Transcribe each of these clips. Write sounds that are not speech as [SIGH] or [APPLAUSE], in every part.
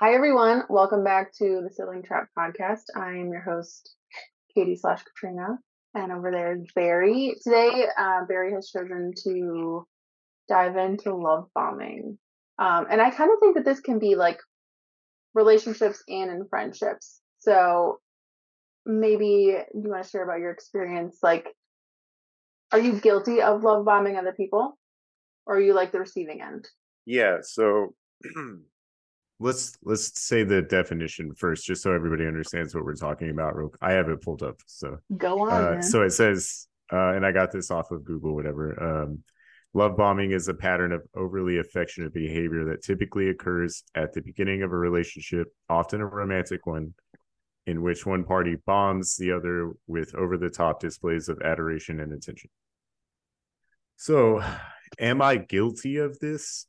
Hi, everyone. Welcome back to the Sibling Trap podcast. I am your host, Katie slash Katrina, and over there is Barry. Today, uh, Barry has chosen to dive into love bombing. Um, and I kind of think that this can be like relationships and in friendships. So maybe you want to share about your experience. Like, are you guilty of love bombing other people? Or are you like the receiving end? Yeah. So [CLEARS THROAT] let's let's say the definition first, just so everybody understands what we're talking about. Real, I have it pulled up. So go on. Uh, so it says, uh, and I got this off of Google, whatever. Um, love bombing is a pattern of overly affectionate behavior that typically occurs at the beginning of a relationship, often a romantic one, in which one party bombs the other with over the top displays of adoration and attention. So, [SIGHS] am I guilty of this?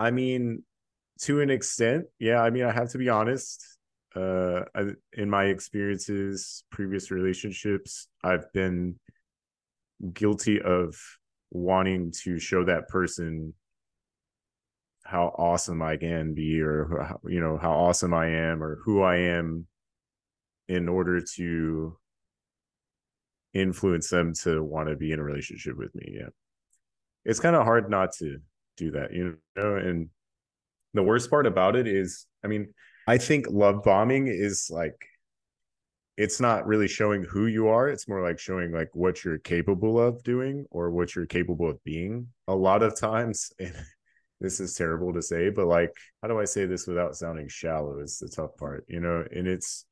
I mean, to an extent, yeah. I mean, I have to be honest. Uh, I, in my experiences, previous relationships, I've been guilty of wanting to show that person how awesome I can be, or you know how awesome I am, or who I am, in order to influence them to want to be in a relationship with me. Yeah, it's kind of hard not to do that, you know, and the worst part about it is, I mean, I think love bombing is like it's not really showing who you are. It's more like showing like what you're capable of doing or what you're capable of being. A lot of times, [LAUGHS] and this is terrible to say, but like, how do I say this without sounding shallow? Is the tough part, you know? And it's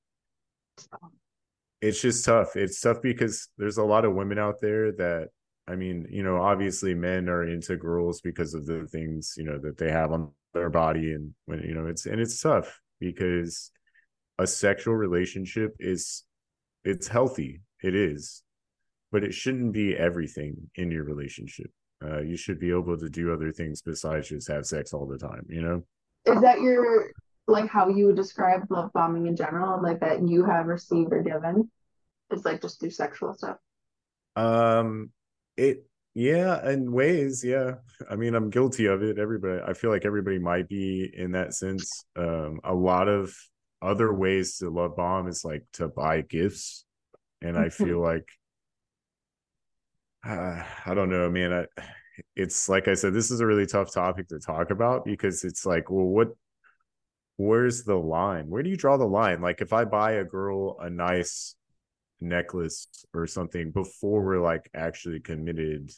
it's just tough. It's tough because there's a lot of women out there that I mean, you know, obviously men are into girls because of the things, you know, that they have on their body and when you know it's and it's tough because a sexual relationship is it's healthy. It is but it shouldn't be everything in your relationship. Uh, you should be able to do other things besides just have sex all the time you know? Is that your like how you would describe love bombing in general like that you have received or given? It's like just through sexual stuff. Um it yeah, in ways, yeah. I mean, I'm guilty of it. Everybody, I feel like everybody might be in that sense. Um, a lot of other ways to love bomb is like to buy gifts, and I feel like uh, I don't know, man. I, it's like I said, this is a really tough topic to talk about because it's like, well, what? Where's the line? Where do you draw the line? Like, if I buy a girl a nice necklace or something before we're like actually committed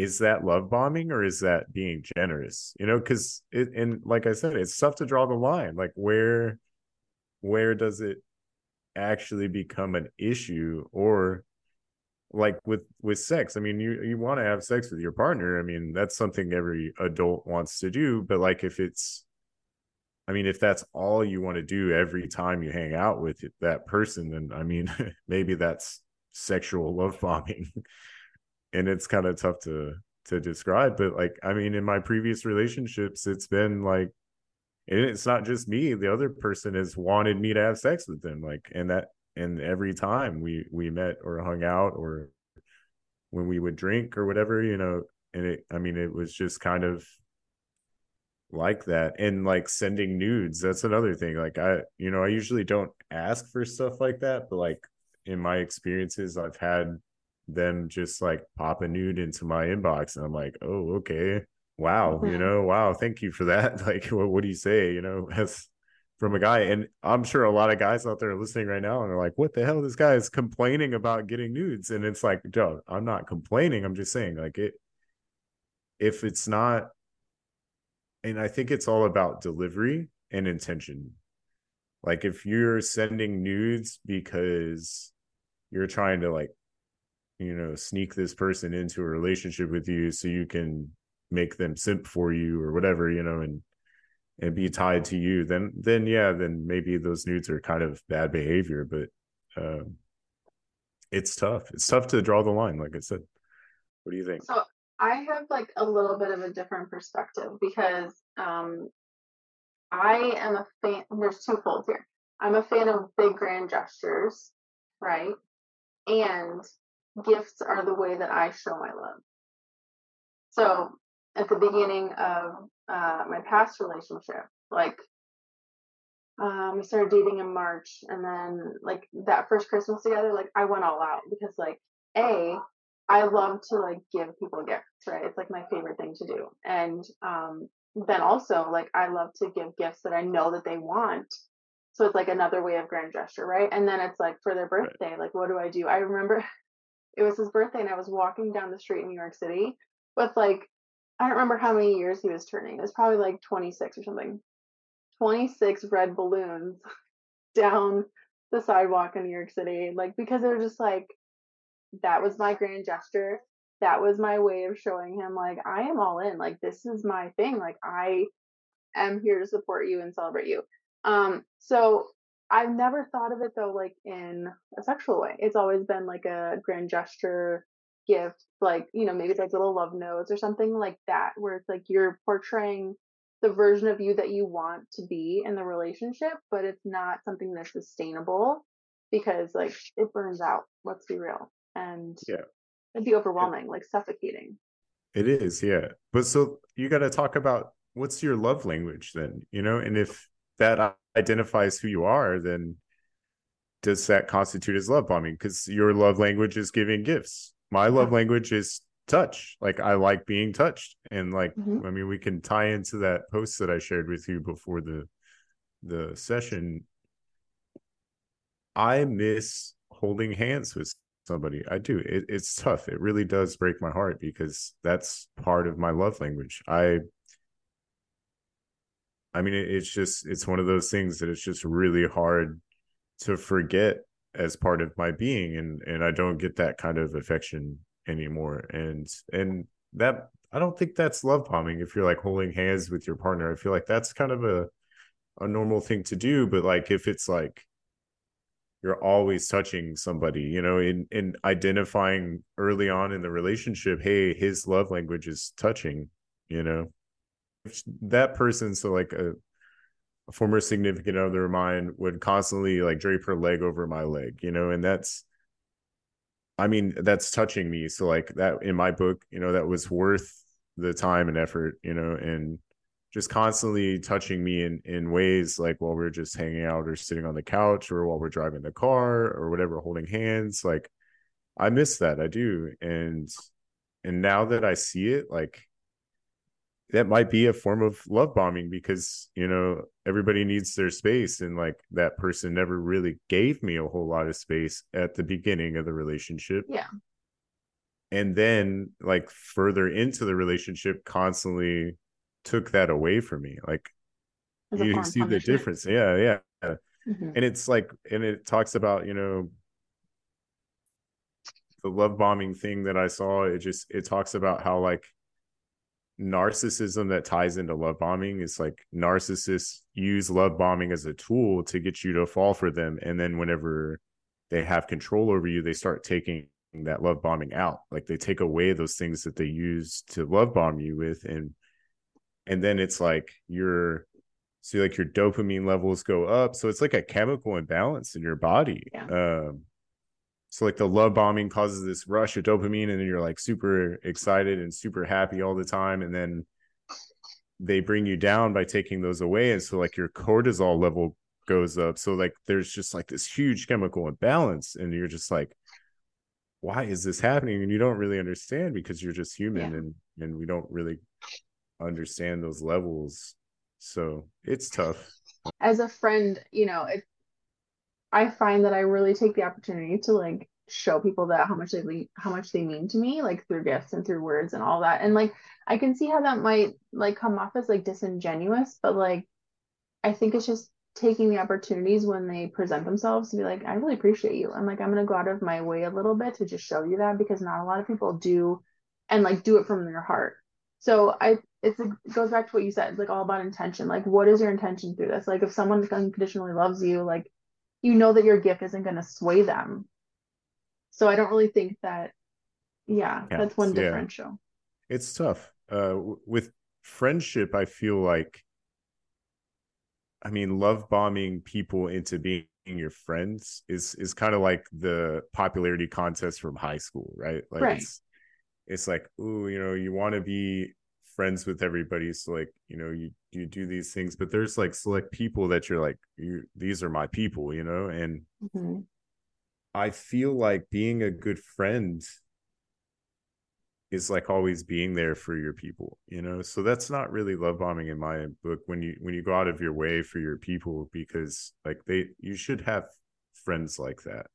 is that love bombing or is that being generous? You know because and like i said it's tough to draw the line. Like where where does it actually become an issue or like with with sex? I mean you you want to have sex with your partner. I mean that's something every adult wants to do but like if it's i mean if that's all you want to do every time you hang out with that person then i mean [LAUGHS] maybe that's sexual love bombing [LAUGHS] and it's kind of tough to to describe but like i mean in my previous relationships it's been like and it's not just me the other person has wanted me to have sex with them like and that and every time we we met or hung out or when we would drink or whatever you know and it i mean it was just kind of like that and like sending nudes that's another thing like i you know i usually don't ask for stuff like that but like in my experiences i've had them just like pop a nude into my inbox and i'm like oh okay. Wow you mm-hmm. know wow thank you for that. [LAUGHS] Like what, what do you say you know [LAUGHS] as from a guy and i'm sure a lot of guys out there are listening right now and they're like what the hell? This guy is complaining about getting nudes. And it's like Joe, i'm not complaining. I'm just saying like it if it's not and i think it's all about delivery and intention. Like if you're sending nudes because you're trying to like you know sneak this person into a relationship with you so you can make them simp for you or whatever you know and and be tied to you then then yeah then maybe those nudes are kind of bad behavior but um it's tough. It's tough to draw the line like i said. What do you think? So i have like a little bit of a different perspective because um i am a fan there's two folds here. I'm a fan of big grand gestures right? And gifts are the way that I show my love. So at the beginning of uh, my past relationship, Like, um, we started dating in March, and then like that first Christmas together, like I went all out because like a I love to like give people gifts, right? It's like my favorite thing to do, and um, then also like I love to give gifts that I know that they want. So it's like another way of grand gesture, right? And then it's like for their birthday, like what do I do? I remember [LAUGHS] it was his birthday, and I was walking down the street in New York City with like I don't remember how many years he was turning. It was probably like 26 or something. 26 red balloons [LAUGHS] down the sidewalk in New York City. Like, because was just like, that was my grand gesture. That was my way of showing him, like, I am all in. Like, this is my thing. Like, I am here to support you and celebrate you. Um, so I've never thought of it though, like in a sexual way. It's always been like a grand gesture gift, like, you know, maybe it's like little love notes or something like that, where it's like you're portraying the version of you that you want to be in the relationship, but it's not something that's sustainable because like it burns out. Let's be real. And yeah, it'd be overwhelming, like suffocating. It is, yeah. But so you got to talk about what's your love language then, you know? And if that identifies who you are, then does that constitute as love bombing? Because your love language is giving gifts. My love language is touch. Like i like being touched. And like mm-hmm. i mean we can tie into that post that i shared with you before the the session. I miss holding hands with somebody. I do. It, it's tough. It really does break my heart because that's part of my love language. I i mean it's just it's one of those things that it's just really hard to forget as part of my being and and i don't get that kind of affection anymore. And and that i don't think that's love bombing if you're like holding hands with your partner. I feel like that's kind of a a normal thing to do but like if it's like you're always touching somebody you know in in identifying early on in the relationship hey his love language is touching you know that person so like a, a former significant other of mine would constantly like drape her leg over my leg you know and that's I mean, that's touching me. So like that in my book, you know, that was worth the time and effort, you know, and just constantly touching me in in ways like while we're just hanging out or sitting on the couch or while we're driving the car or whatever, holding hands. Like I miss that. I do. And and now that I see it, like that might be a form of love bombing because you know everybody needs their space. And like that person never really gave me a whole lot of space at the beginning of the relationship. Yeah. And then like further into the relationship constantly took that away from me. Like you see the difference. Yeah yeah. Mm-hmm. and it's like and it talks about you know the love bombing thing that i saw. It just it talks about how like narcissism that ties into love bombing is like narcissists use love bombing as a tool to get you to fall for them and then whenever they have control over you they start taking that love bombing out. Like they take away those things that they use to love bomb you with and and then it's like your so like your dopamine levels go up. So it's like a chemical imbalance in your body. Yeah. um so like the love bombing causes this rush of dopamine and then you're like super excited and super happy all the time and then they bring you down by taking those away and so like your cortisol level goes up. So like there's just like this huge chemical imbalance and you're just like why is this happening? And you don't really understand because you're just human yeah. and and we don't really understand those levels. So it's tough. As a friend you know it I find that I really take the opportunity to like show people that how much they how much they mean to me like through gifts and through words and all that. And like I can see how that might like come off as like disingenuous but like I think it's just taking the opportunities when they present themselves to be like I really appreciate you and like I'm gonna go out of my way a little bit to just show you that because not a lot of people do and like do it from their heart. So I it's it goes back to what you said it's like all about intention. Like what is your intention through this? Like if someone unconditionally loves you like you know that your gift isn't going to sway them. So I don't really think that, yeah, yeah that's one differential. Yeah. It's tough. Uh, with friendship, I feel like, I mean, love bombing people into being your friends is is kind of like the popularity contest from high school, right? Like right. it's it's like, ooh, you know, you want to be friends with everybody so like you know you you do these things but there's like select people that you're like you these are my people you know? And hmm i feel like being a good friend is like always being there for your people you know? So that's not really love bombing in my book when you when you go out of your way for your people because like they you should have friends like that.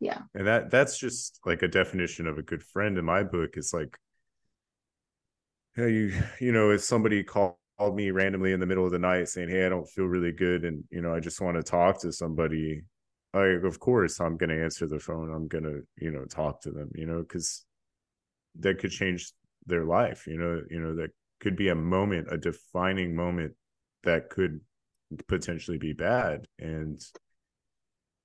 Yeah. and that that's just like a definition of a good friend in my book is like yeah you you know if somebody called called me randomly in the middle of the night saying hey i don't feel really good and you know i just want to talk to somebody. Like of course i'm going to answer the phone. I'm going to you know talk to them you know because that could change their life you know you know that could be a moment a defining moment that could potentially be bad. And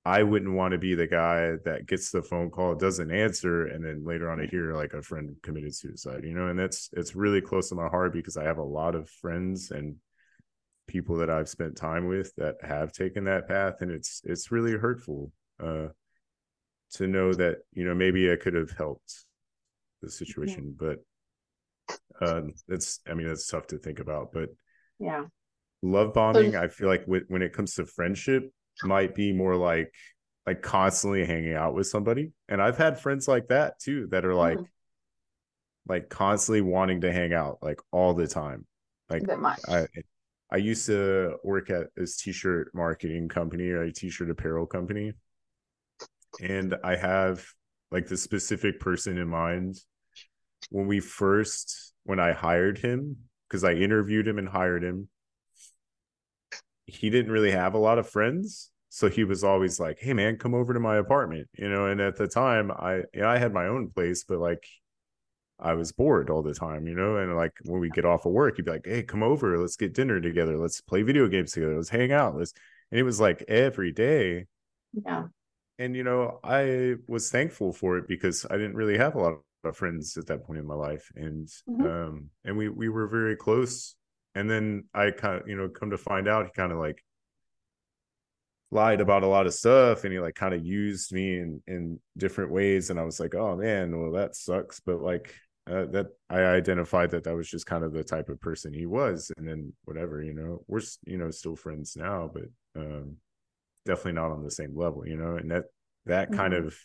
i wouldn't want to be the guy that gets the phone call doesn't answer and then later on i hear like a friend committed suicide you know and that's it's really close to my heart because i have a lot of friends and people that i've spent time with that have taken that path and it's it's really hurtful uh to know that you know maybe i could have helped the situation but um it's i mean it's tough to think about but Yeah. love bombing i feel like with, when it comes to friendship might be more like like constantly hanging out with somebody. And i've had friends like that too that are like Mhm. like constantly wanting to hang out like all the time. Like i i used to work at this t-shirt marketing company or a t-shirt apparel company. And i have like the specific person in mind. When we first when i hired him because i interviewed him and hired him he didn't really have a lot of friends so he was always like hey man come over to my apartment you know and at the time i you know, i had my own place but like i was bored all the time you know and like when we get off of work he'd be like hey come over let's get dinner together let's play video games together let's hang out let's and it was like every day yeah. and you know i was thankful for it because i didn't really have a lot of friends at that point in my life and Mhm. um and we we were very close and then i kind of you know come to find out he kind of like lied about a lot of stuff and he like kind of used me in in different ways. And i was like oh man well that sucks. But like uh, that i identified that that was just kind of the type of person he was. And then whatever you know we're you know still friends now but um definitely not on the same level you know? And that that kind Mhm. of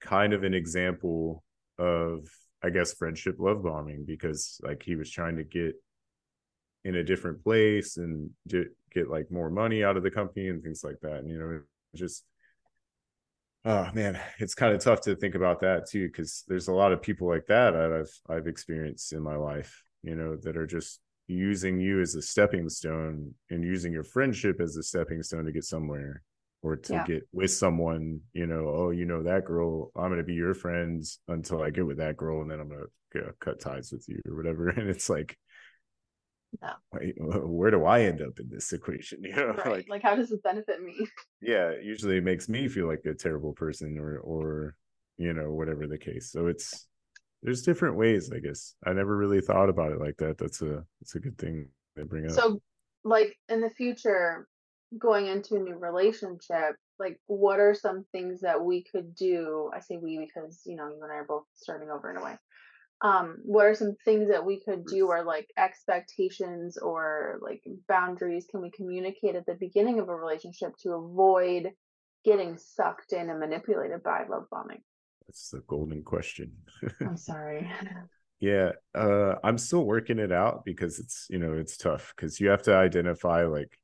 kind of an example of i guess friendship love bombing because like he was trying to get in a different place and get, get like more money out of the company and things like that and you know just oh man it's kind of tough to think about that too because there's a lot of people like that that i've i've experienced in my life you know that are just using you as a stepping stone and using your friendship as a stepping stone to get somewhere or to Yeah. get with someone you know oh you know that girl i'm going to be your friends until i get with that girl and then i'm going to cut ties with you or whatever [LAUGHS] and it's like No. wait, [LAUGHS] where do i end up in this [LAUGHS] equation you know [LAUGHS] Right. like Like, how does it benefit me? yeah usually it makes me feel like a terrible person or or you know whatever the case so it's there's different ways i guess i never really thought about it like that that's a that's a good thing they bring up So, like in the future, going into a new relationship, like what are some things that we could do? I say we because you know you and I are both starting over in a way. Um, what are some things that we could do, or like expectations or like boundaries can we communicate at the beginning of a relationship to avoid getting sucked in and manipulated by love bombing? that's the golden question [LAUGHS] I'm sorry. [LAUGHS] yeah uh i'm still working it out because it's you know it's tough because you have to identify like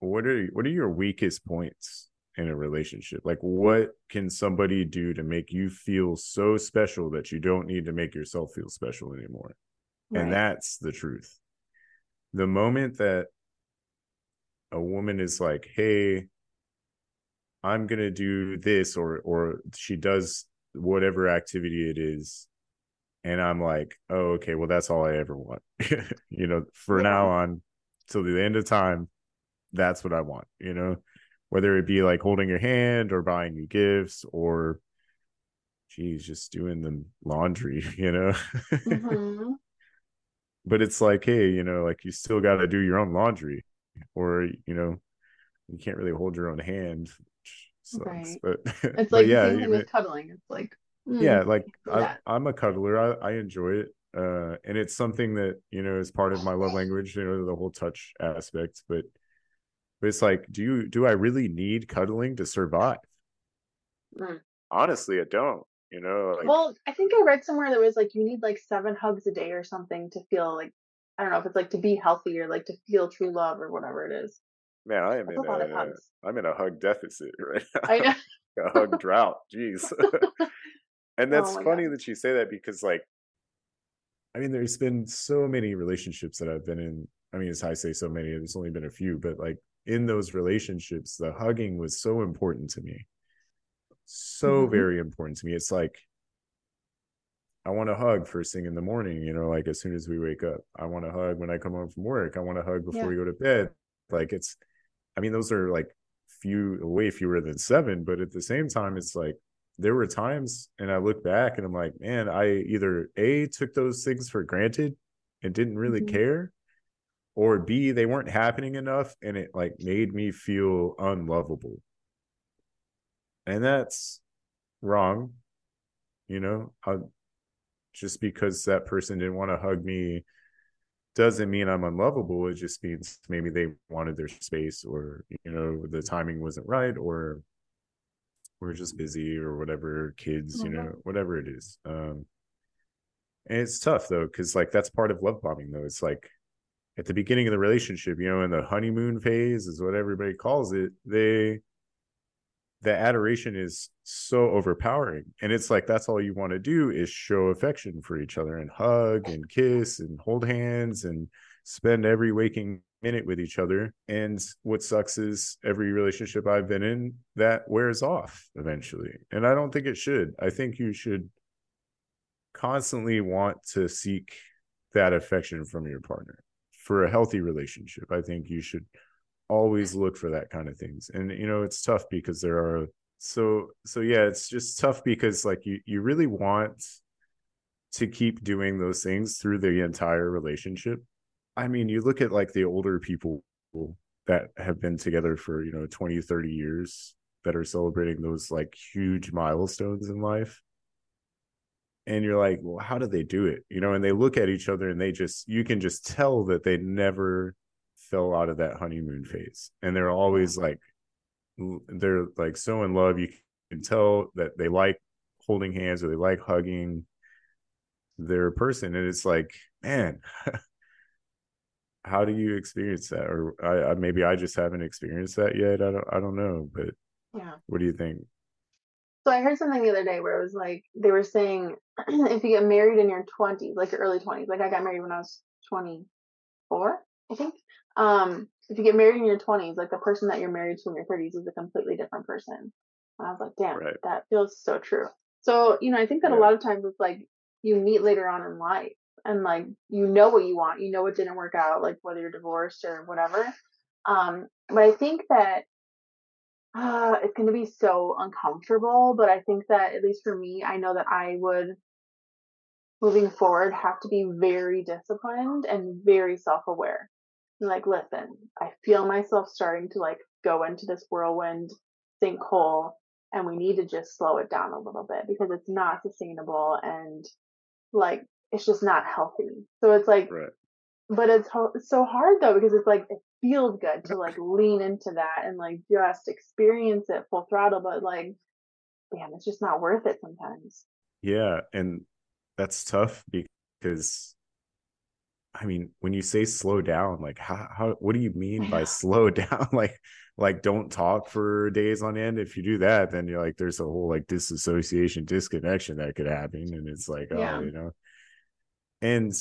what are what are your weakest points in a relationship? Like what can somebody do to make you feel so special that you don't need to make yourself feel special anymore? And that's the truth. The moment that a woman is like hey i'm going to do this or or she does whatever activity it is and i'm like oh okay well that's all i ever want. [LAUGHS] You know for Yeah. now on till the end of time that's what i want you know whether it be like holding your hand or buying you gifts or geez just doing the laundry [LAUGHS] you know? Hmm but it's like hey you know like you still got to do your own laundry or you know you can't really hold your own hand sucks Right. but [LAUGHS] It's but like yeah even- with cuddling. It's like mm, yeah like I, i'm a cuddler. I, I enjoy it uh and it's something that you know is part of my love language you know the whole touch aspect but but it's like do you do i really need cuddling to survive Mm. honestly i don't you know like Well, I think I read somewhere that was like you need like seven hugs a day or something to feel like I don't know if it's like to be healthy or like to feel true love or whatever it is. man i am That's in a a i'm in a hug deficit [LAUGHS] right I know. now [LAUGHS] a hug drought jeez [LAUGHS] and that's Oh funny God. that you say that because like i mean there's been so many relationships that i've been in i mean as i say so many there's only been a few but like in those relationships the hugging was so important to me so Mhm. very important to me it's like i want to hug first thing in the morning you know like as soon as we wake up i want to hug when i come home from work i want to hug before Yeah. we go to bed like it's i mean those are like few way fewer than seven but at the same time it's like there were times and i look back and i'm like man i either a took those things for granted and didn't really Mhm. care or b they weren't happening enough and it like made me feel unlovable. And that's wrong you know? I, just because that person didn't want to hug me doesn't mean i'm unlovable. It just means maybe they wanted their space or you know the timing wasn't right or we're just busy or whatever kids you Mhm. know whatever it is. Um and it's tough though because like that's part of love bombing though. It's like at the beginning of the relationship you know in the honeymoon phase is what everybody calls it they the adoration is so overpowering. And it's like that's all you want to do is show affection for each other and hug and kiss and hold hands and spend every waking minute with each other. And what sucks is every relationship i've been in that wears off eventually. And i don't think it should. I think you should constantly want to seek that affection from your partner for a healthy relationship i think you should always look for that kind of things. And you know it's tough because there are so so yeah it's just tough because like you you really want to keep doing those things through the entire relationship. I mean you look at like the older people that have been together for you know 20 30 years that are celebrating those like huge milestones in life and you're like well how do they do it? You know and they look at each other and they just you can just tell that they never fell out of that honeymoon phase. And they're always like they're like so in love. You can tell that they like holding hands or they like hugging their person. And it's like man [LAUGHS] how do you experience that? Or I, I maybe i just haven't experienced that yet. I don't i don't know but Yeah. what do you think? So I heard something the other day where it was like they were saying [CLEARS THROAT] if you get married in your twenties, like your early twenties, like I got married when I was twenty four, I think. Um, if you get married in your twenties, like the person that you're married to in your thirties is a completely different person. And I was like, damn, Right. that feels so true. So, you know, I think that Yeah. a lot of times it's like you meet later on in life and like you know what you want, you know what didn't work out, like whether you're divorced or whatever. Um, but I think that uh, it's going to be so uncomfortable, but I think that at least for me, I know that I would, moving forward, have to be very disciplined and very self aware. Like, listen, I feel myself starting to like go into this whirlwind sinkhole, and we need to just slow it down a little bit because it's not sustainable and like it's just not healthy. So it's like, right but it's, ho- it's so hard though because it's like it feels good to like lean into that and like just experience it full throttle but like damn it's just not worth it sometimes Yeah, and that's tough because I mean, when you say slow down, like how how what do you mean by slow [LAUGHS] down? Like like don't talk for days on end. If you do that, then you're like there's a whole like disassociation, disconnection that could happen. And it's like, oh, Yeah. oh, you know. And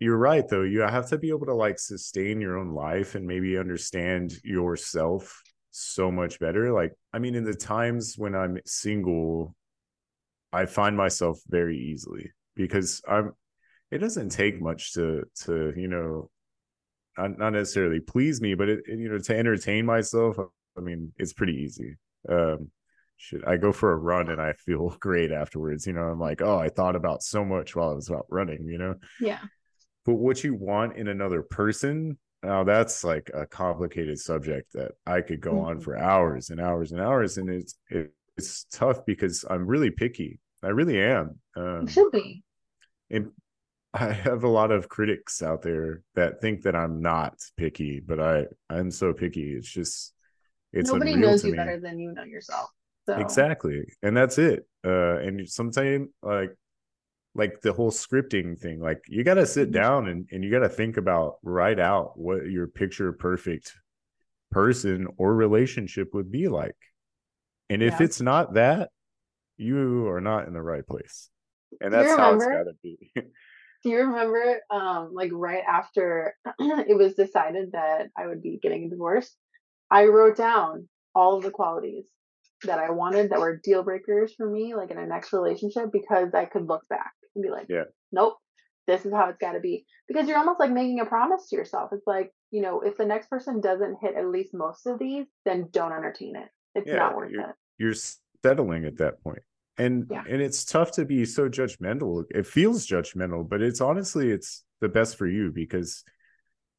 you're right though. You have to be able to like sustain your own life and maybe understand yourself so much better. Like, I mean, in the times when I'm single, I find myself very easily because I'm it doesn't take much to to, you know, not, not necessarily please me, but it, it, you know, to entertain myself, I mean, it's pretty easy. Um should I go for a run and I feel [LAUGHS] great afterwards, you know, I'm like, oh, I thought about so much while I was out running, you know. yeah But what you want in another person, now that's like a complicated subject that I could go on Mhm. for hours and hours and hours. And it's it, it's tough because I'm really picky. I really am. Um, should be and I have a lot of critics out there that think that I'm not picky, but I I'm so picky. It's just it's nobody knows you me. better than you know yourself. So. Exactly, and that's it. Uh, and sometimes like like the whole scripting thing, like you got to sit mm-hmm. down and and you got to think about write out what your picture perfect person or relationship would be like. And if yeah. it's not that, you are not in the right place. And that's how it's got to be. [LAUGHS] Do you remember, um, like right after [CLEARS THROAT] it was decided that I would be getting a divorce, I wrote down all of the qualities that I wanted that were deal breakers for me, like in a next relationship, because I could look back and be like, yeah, nope, this is how it's got to be. Because you're almost like making a promise to yourself. It's like, you know, if the next person doesn't hit at least most of these, then don't entertain it. It's yeah, not worth it. You're settling at that point. And yeah. and it's tough to be so judgmental. It feels judgmental but it's honestly it's the best for you because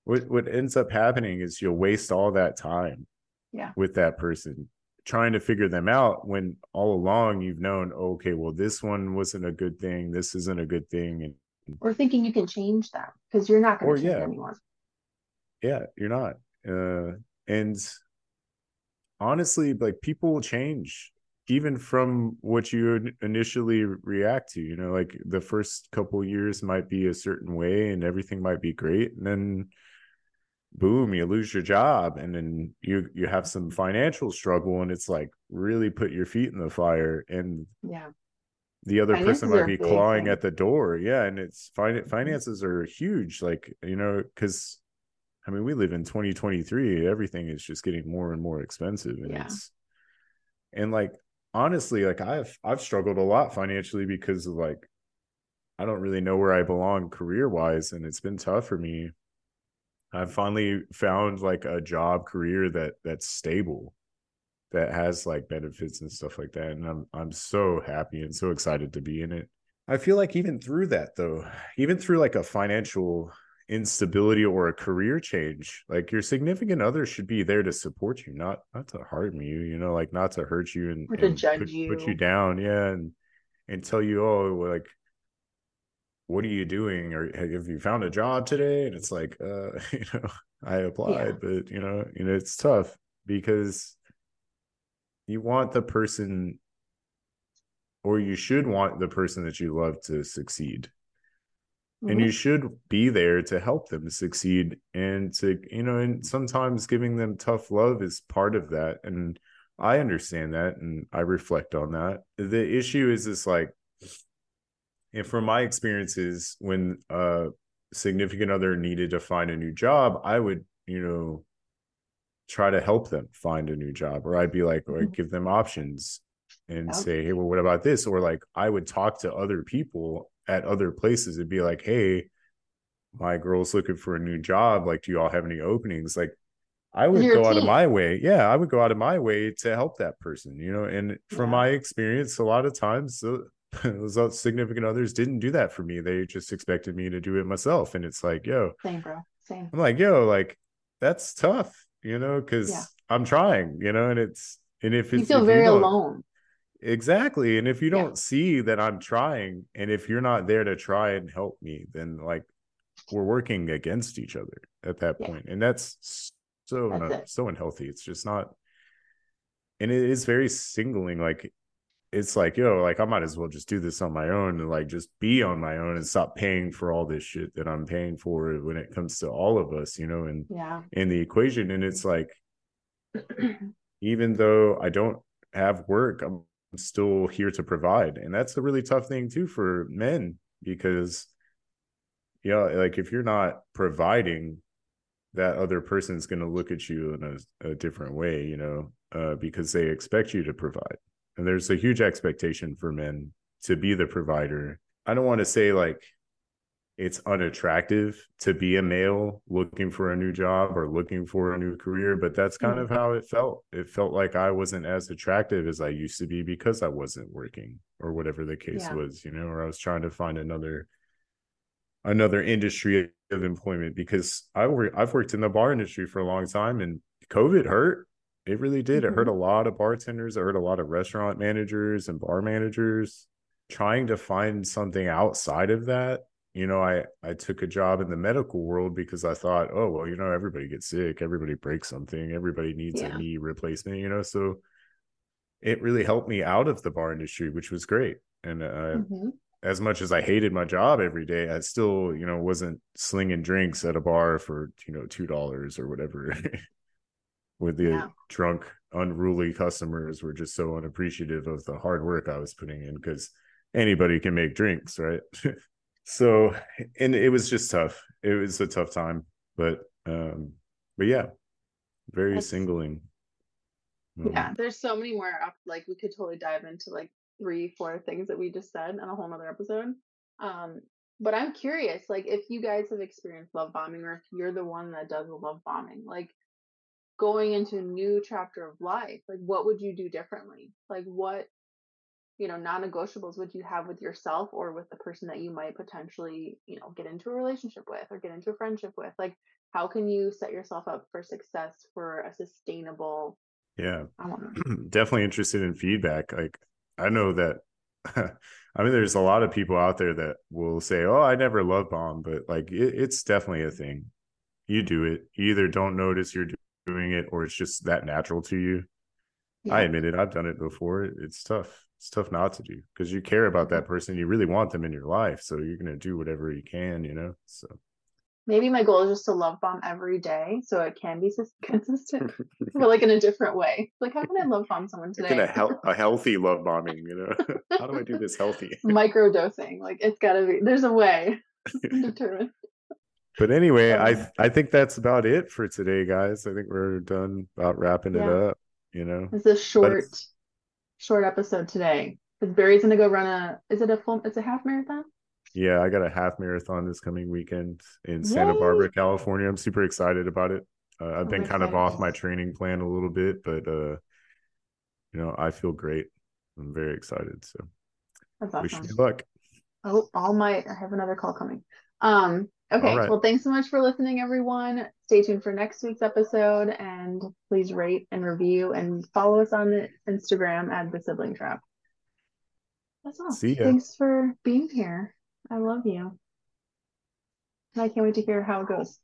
what what ends up happening is you'll waste all that time yeah. with that person trying to figure them out when all along you've known oh, okay well this one wasn't a good thing. This isn't a good thing. And or thinking you can change them because you're not going to change yeah. anyone. Yeah you're not. Uh and honestly like people will change even from what you initially react to you know like the first couple years might be a certain way and everything might be great and then boom you lose your job and then you you have some financial struggle and it's like really put your feet in the fire and yeah. the other finances person might be clawing at the door yeah and it's fin- finances are huge like you know because i mean we live in 2023 everything is just getting more and more expensive and yeah. it's and like honestly, like I've I've struggled a lot financially because of like I don't really know where I belong career wise, and it's been tough for me. I've finally found like a job career that that's stable, that has like benefits and stuff like that, and I'm I'm so happy and so excited to be in it. I feel like even through that though, even through like a financial instability or a career change like your significant other should be there to support you not not to harm you you know like not to hurt you and, or to and judge put, you put you. down yeah and and tell you oh like what are you doing? Or have you found a job today? And it's like uh [LAUGHS] you know i applied yeah. but you know you know it's tough because you want the person or you should want the person that you love to succeed mm-hmm. and you should be there to help them succeed and to you know and sometimes giving them tough love is part of that and i understand that and i reflect on that the issue is this like and from my experiences when a significant other needed to find a new job i would you know try to help them find a new job or i'd be like mm-hmm. give them options and okay. say hey well what about this or like i would talk to other people at other places it'd be like hey my girl's looking for a new job. Like do y'all have any openings? Like i would Your go team. out of my way yeah i would go out of my way to help that person you know and from yeah. my experience a lot of times [LAUGHS] those significant others didn't do that for me. They just expected me to do it myself and it's like yo. Same bro. Same. I'm like yo like that's tough you know because yeah. i'm trying you know and it's and if it's you feel very alone Exactly. And if you don't yeah. see that I'm trying, and if you're not there to try and help me, then like we're working against each other at that yeah. point. And that's so that's so unhealthy. It's just not and it is very singling. Like it's like, yo, like I might as well just do this on my own and like just be on my own and stop paying for all this shit that I'm paying for when it comes to all of us, you know, and yeah, in the equation. And it's like, [CLEARS THROAT] even though I don't have work, I'm still here to provide. And that's a really tough thing too for men because yeah you know, like if you're not providing that other person's going to look at you in a, a different way you know uh, because they expect you to provide. And there's a huge expectation for men to be the provider. I don't want to say like it's unattractive to be a male looking for a new job or looking for a new career but that's kind of mm-hmm. how it felt it felt like i wasn't as attractive as i used to be because i wasn't working or whatever the case yeah. was you know or i was trying to find another another industry of employment because i work i've worked in the bar industry for a long time and covid hurt it really did mm-hmm. it hurt mm-hmm. a lot of bartenders it hurt a lot of restaurant managers and bar managers trying to find something outside of that you know, I I took a job in the medical world because I thought, oh well, you know, everybody gets sick, everybody breaks something, everybody needs Yeah. a knee replacement, you know, so it really helped me out of the bar industry, which was great. And uh, Mhm. as much as I hated my job every day, I still, you know, wasn't slinging drinks at a bar for, you know, two dollars or whatever. [LAUGHS] With the Yeah. drunk, unruly customers were just so unappreciative of the hard work I was putting in because anybody can make drinks, right? [LAUGHS] so and it was just tough. It was a tough time. But um, but yeah, very That's- singling. Um, Yeah, there's so many more up. Like we could totally dive into like three, four things that we just said on a whole nother episode. Um, but I'm curious, like if you guys have experienced love bombing, or if you're the one that does the love bombing, like going into a new chapter of life, like what would you do differently? Like what, you know, non-negotiables would you have with yourself or with the person that you might potentially, you know, get into a relationship with or get into a friendship with? Like how can you set yourself up for success for a sustainable Yeah. I don't know. [CLEARS THROAT] definitely interested in feedback. Like I know that [LAUGHS] I mean there's a lot of people out there that will say, "Oh, I never love bomb," but like it, it's definitely a thing. You do it. You either don't notice you're doing it or it's just that natural to you. I admit it. I've done it before. It's tough. It's tough not to do because you care about that person. You really want them in your life, so you're going to do whatever you can, you know. So Maybe my goal is just to love bomb every day so it can be [LAUGHS] consistent, [LAUGHS] but like in a different way. Like, how can I love bomb someone today? a, hel- a [LAUGHS] healthy love bombing, you know. How do I do this healthy? Micro dosing. Like, it's got to be, there's a way. Determined. But anyway, I Um, I think that's about it for today, guys. I think we're done about wrapping it up. You know, It's a short, short episode today. Because Barry's to go run a, is it a full, it's a half marathon? yeah, I got a half marathon this coming weekend in Santa Yay. Barbara, California. I'm super excited about it. Uh, I've I'm been kind of off my training plan a little bit, but uh, you know, I feel great. I'm very excited. So That's wish awesome. me luck. Oh, all my I have another call coming. Um, okay. Right. Well, thanks so much for listening, everyone. Stay tuned for next week's episode and please rate and review and follow us on the Instagram at the sibling trap. That's all. See ya. Thanks for being here. I love you. And I can't wait to hear how it goes.